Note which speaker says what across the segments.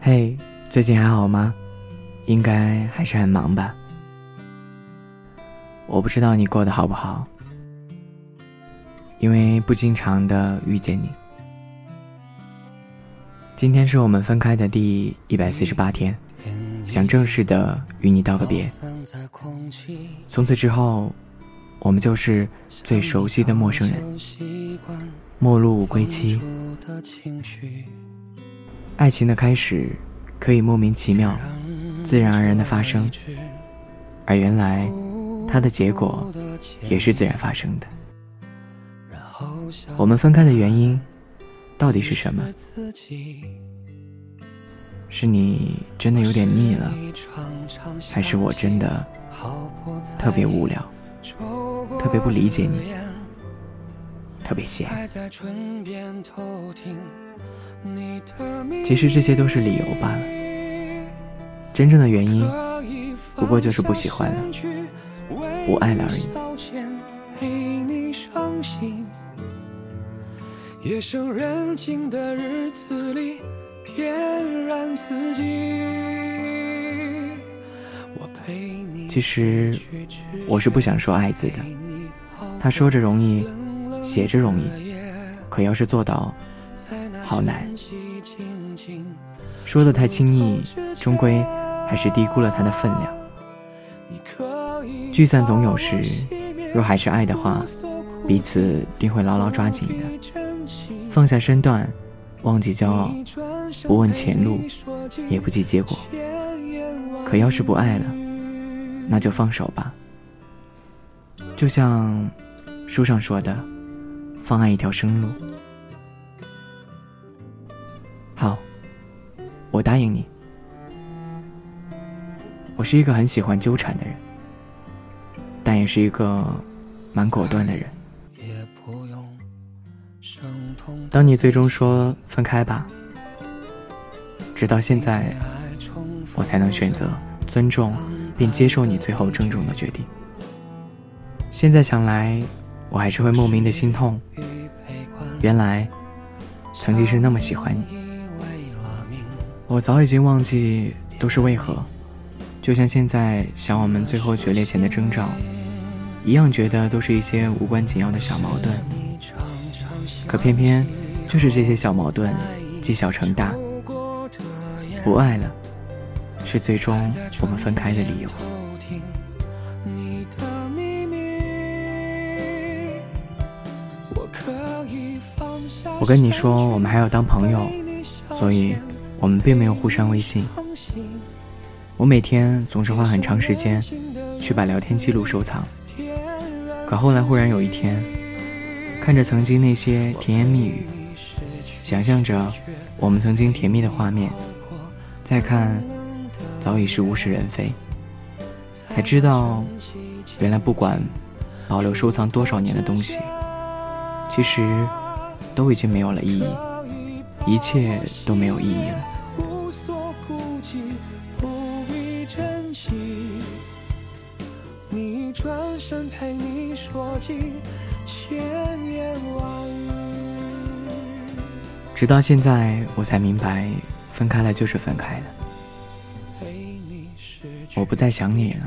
Speaker 1: 嘿，最近还好吗？应该还是很忙吧。我不知道你过得好不好，因为不经常的遇见你。今天是我们分开的第一百四十八天，想正式的与你道个别。从此之后，我们就是最熟悉的陌生人，陌路无归期。爱情的开始，可以莫名其妙、自然而然的发生，而原来，它的结果也是自然发生的。我们分开的原因。到底是什么？是你真的有点腻了，还是我真的特别无聊，特别不理解你，特别闲？其实这些都是理由罢了，真正的原因不过就是不喜欢了，不爱了而已。夜深人静的日子里，点燃自己。其实我是不想说“爱”字的，他说着容易，写着容易，可要是做到，好难。说的太轻易，终归还是低估了他的分量。聚散总有时，若还是爱的话，彼此定会牢牢抓紧的。放下身段，忘记骄傲，不问前路，也不计结果。可要是不爱了，那就放手吧。就像书上说的，放爱一条生路。我答应你。我是一个很喜欢纠缠的人，但也是一个蛮果断的人。当你最终说分开吧，直到现在，我才能选择尊重并接受你最后郑重的决定。现在想来，我还是会莫名的心痛。原来，曾经是那么喜欢你，我早已经忘记都是为何。就像现在想我们最后决裂前的征兆，一样觉得都是一些无关紧要的小矛盾。可偏偏就是这些小矛盾积小成大，不爱了，是最终我们分开的理由。我跟你说，我们还要当朋友，所以我们并没有互删微信。我每天总是花很长时间去把聊天记录收藏，可后来忽然有一天。看着曾经那些甜言蜜语，想象着我们曾经甜蜜的画面，再看，早已是物是人非，才知道，原来不管保留收藏多少年的东西，其实都已经没有了意义，一切都没有意义了。你转身陪说尽千言万语，直到现在我才明白，分开了就是分开了。我不再想你了，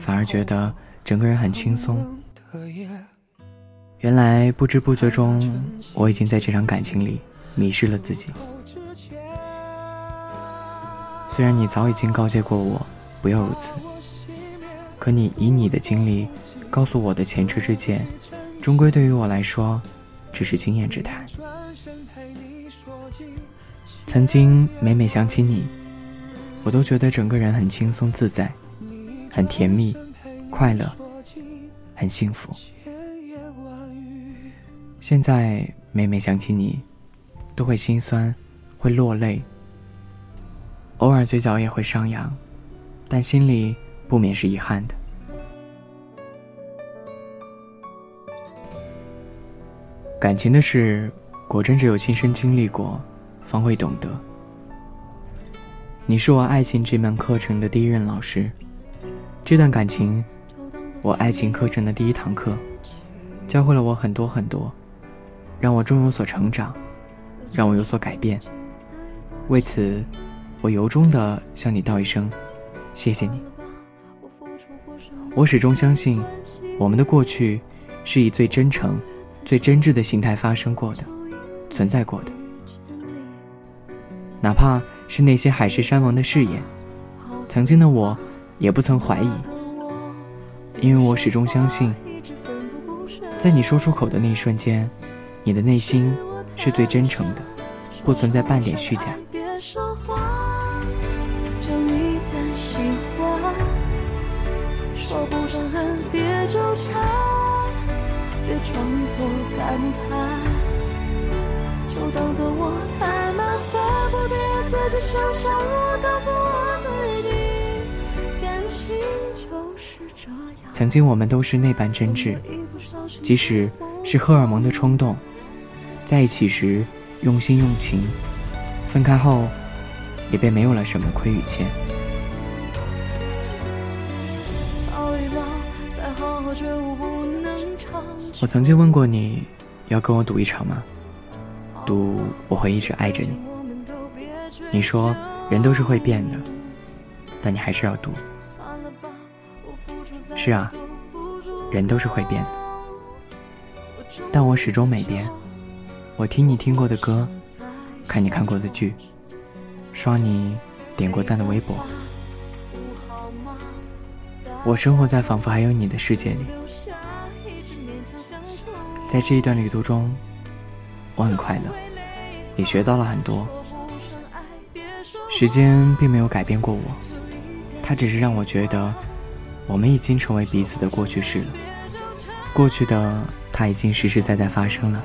Speaker 1: 反而觉得整个人很轻松。原来不知不觉中，我已经在这场感情里迷失了自己。虽然你早已经告诫过我，不要如此，可你以你的经历。告诉我的前车之鉴，终归对于我来说，只是经验之谈。曾经每每想起你，我都觉得整个人很轻松自在，很甜蜜，快乐，很幸福。现在每每想起你，都会心酸，会落泪，偶尔嘴角也会上扬，但心里不免是遗憾的。感情的事，果真只有亲身经历过，方会懂得。你是我爱情这门课程的第一任老师，这段感情，我爱情课程的第一堂课，教会了我很多很多，让我终有所成长，让我有所改变。为此，我由衷的向你道一声谢谢你。我始终相信，我们的过去是以最真诚、最真挚的形态发生过的、存在过的，哪怕是那些海誓山盟的誓言，曾经的我也不曾怀疑，因为我始终相信。在你说出口的那一瞬间，你的内心是最真诚的，不存在半点虚假。曾经我们都是那般真挚。即使是荷尔蒙的冲动，在一起时用心用情，分开后也便没有了什么亏与欠。我曾经问过你，要跟我赌一场吗？赌我会一直爱着你。你说人都是会变的，但你还是要赌。是啊，人都是会变的。但我始终没变。我听你听过的歌，看你看过的剧，刷你点过赞的微博。我生活在仿佛还有你的世界里。在这一段旅途中，我很快乐，也学到了很多。时间并没有改变过我，它只是让我觉得，我们已经成为彼此的过去式了。过去的。它已经实实在在发生了，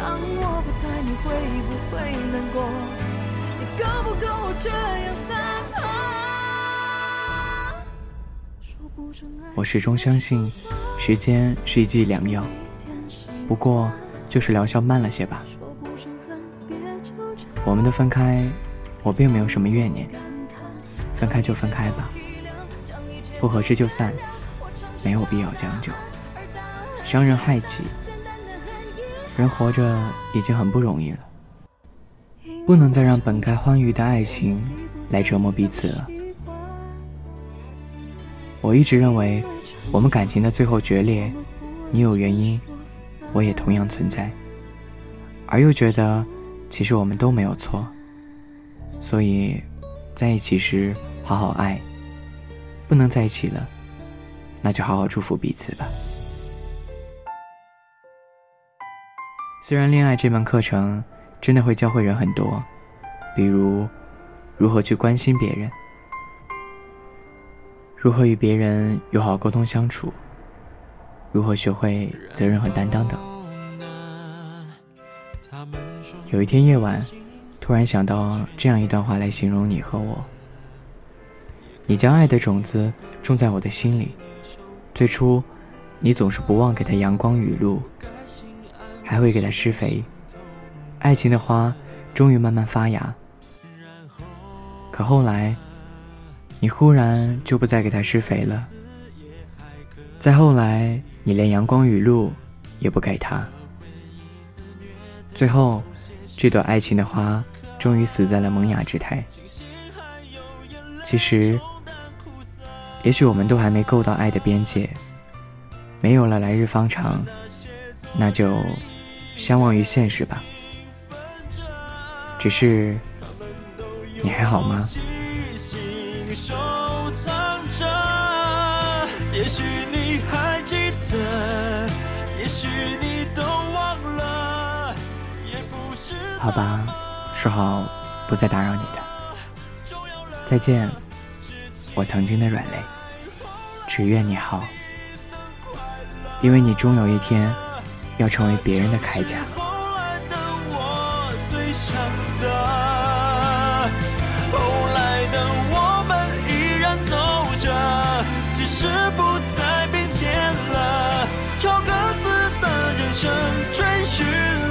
Speaker 1: 当我不在，你会不会难过？你够不够这样洒脱？我始终相信，时间是一剂良药，不过就是疗效慢了些吧。我们的分开，我并没有什么怨念。分开就分开吧，不合适就散，没有必要将就，伤人害己。人活着已经很不容易了，不能再让本该欢愉的爱情来折磨彼此了。我一直认为，我们感情的最后决裂，你有原因，我也同样存在，而又觉得其实我们都没有错。所以，在一起时好好爱，不能在一起了，那就好好祝福彼此吧。虽然恋爱这门课程真的会教会人很多，比如如何去关心别人，如何与别人友好沟通相处，如何学会责任和担当等。有一天夜晚，突然想到这样一段话来形容你和我：你将爱的种子种在我的心里，最初，你总是不忘给它阳光雨露。还会给它施肥，爱情的花终于慢慢发芽。可后来，你忽然就不再给它施肥了。再后来，你连阳光雨露也不给它。最后，这朵爱情的花终于死在了萌芽之态。其实，也许我们都还没够到爱的边界，没有了来日方长，那就。相忘于现实吧，只是你还好吗？好吧，说好不再打扰你的。再见，我曾经的软肋。只愿你好，因为你终有一天。要成为别人的铠甲。
Speaker 2: 后来的我最想的后来的我们依然走着只是不再并肩了朝各自的人生追寻了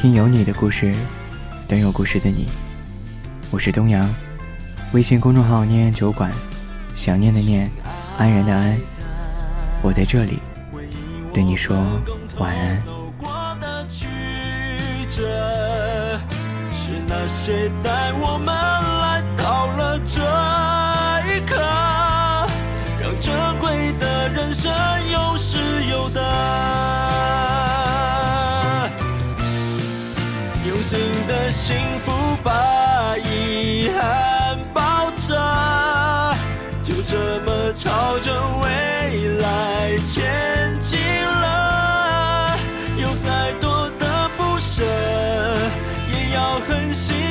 Speaker 1: 听有你的故事，等有故事的你。我是东阳，微信公众号念念酒馆，想念的念，安然的安，我在这里对你说晚安。
Speaker 2: 是那些带我们。幸福把遗憾包着就这么朝着未来前进了。有再多的不舍也要狠心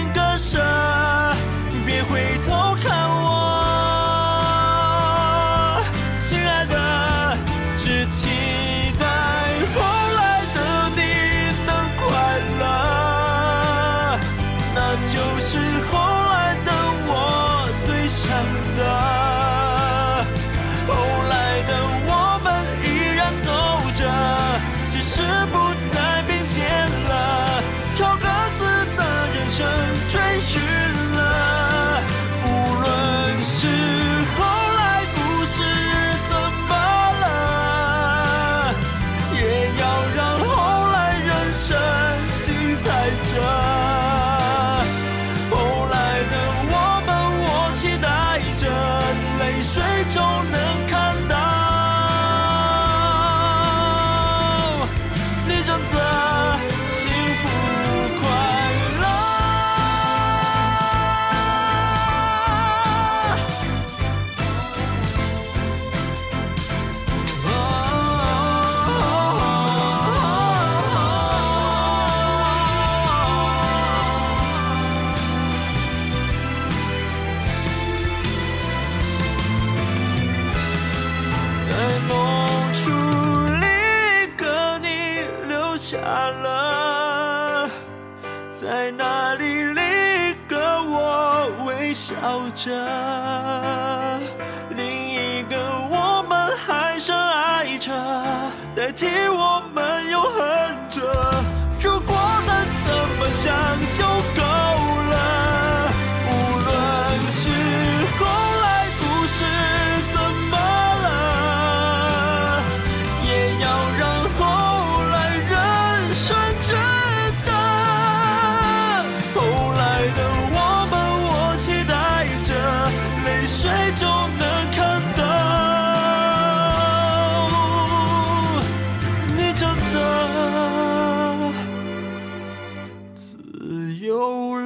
Speaker 2: 熬着另一个我们还深爱着代替我们永恒着。如果能怎么想 your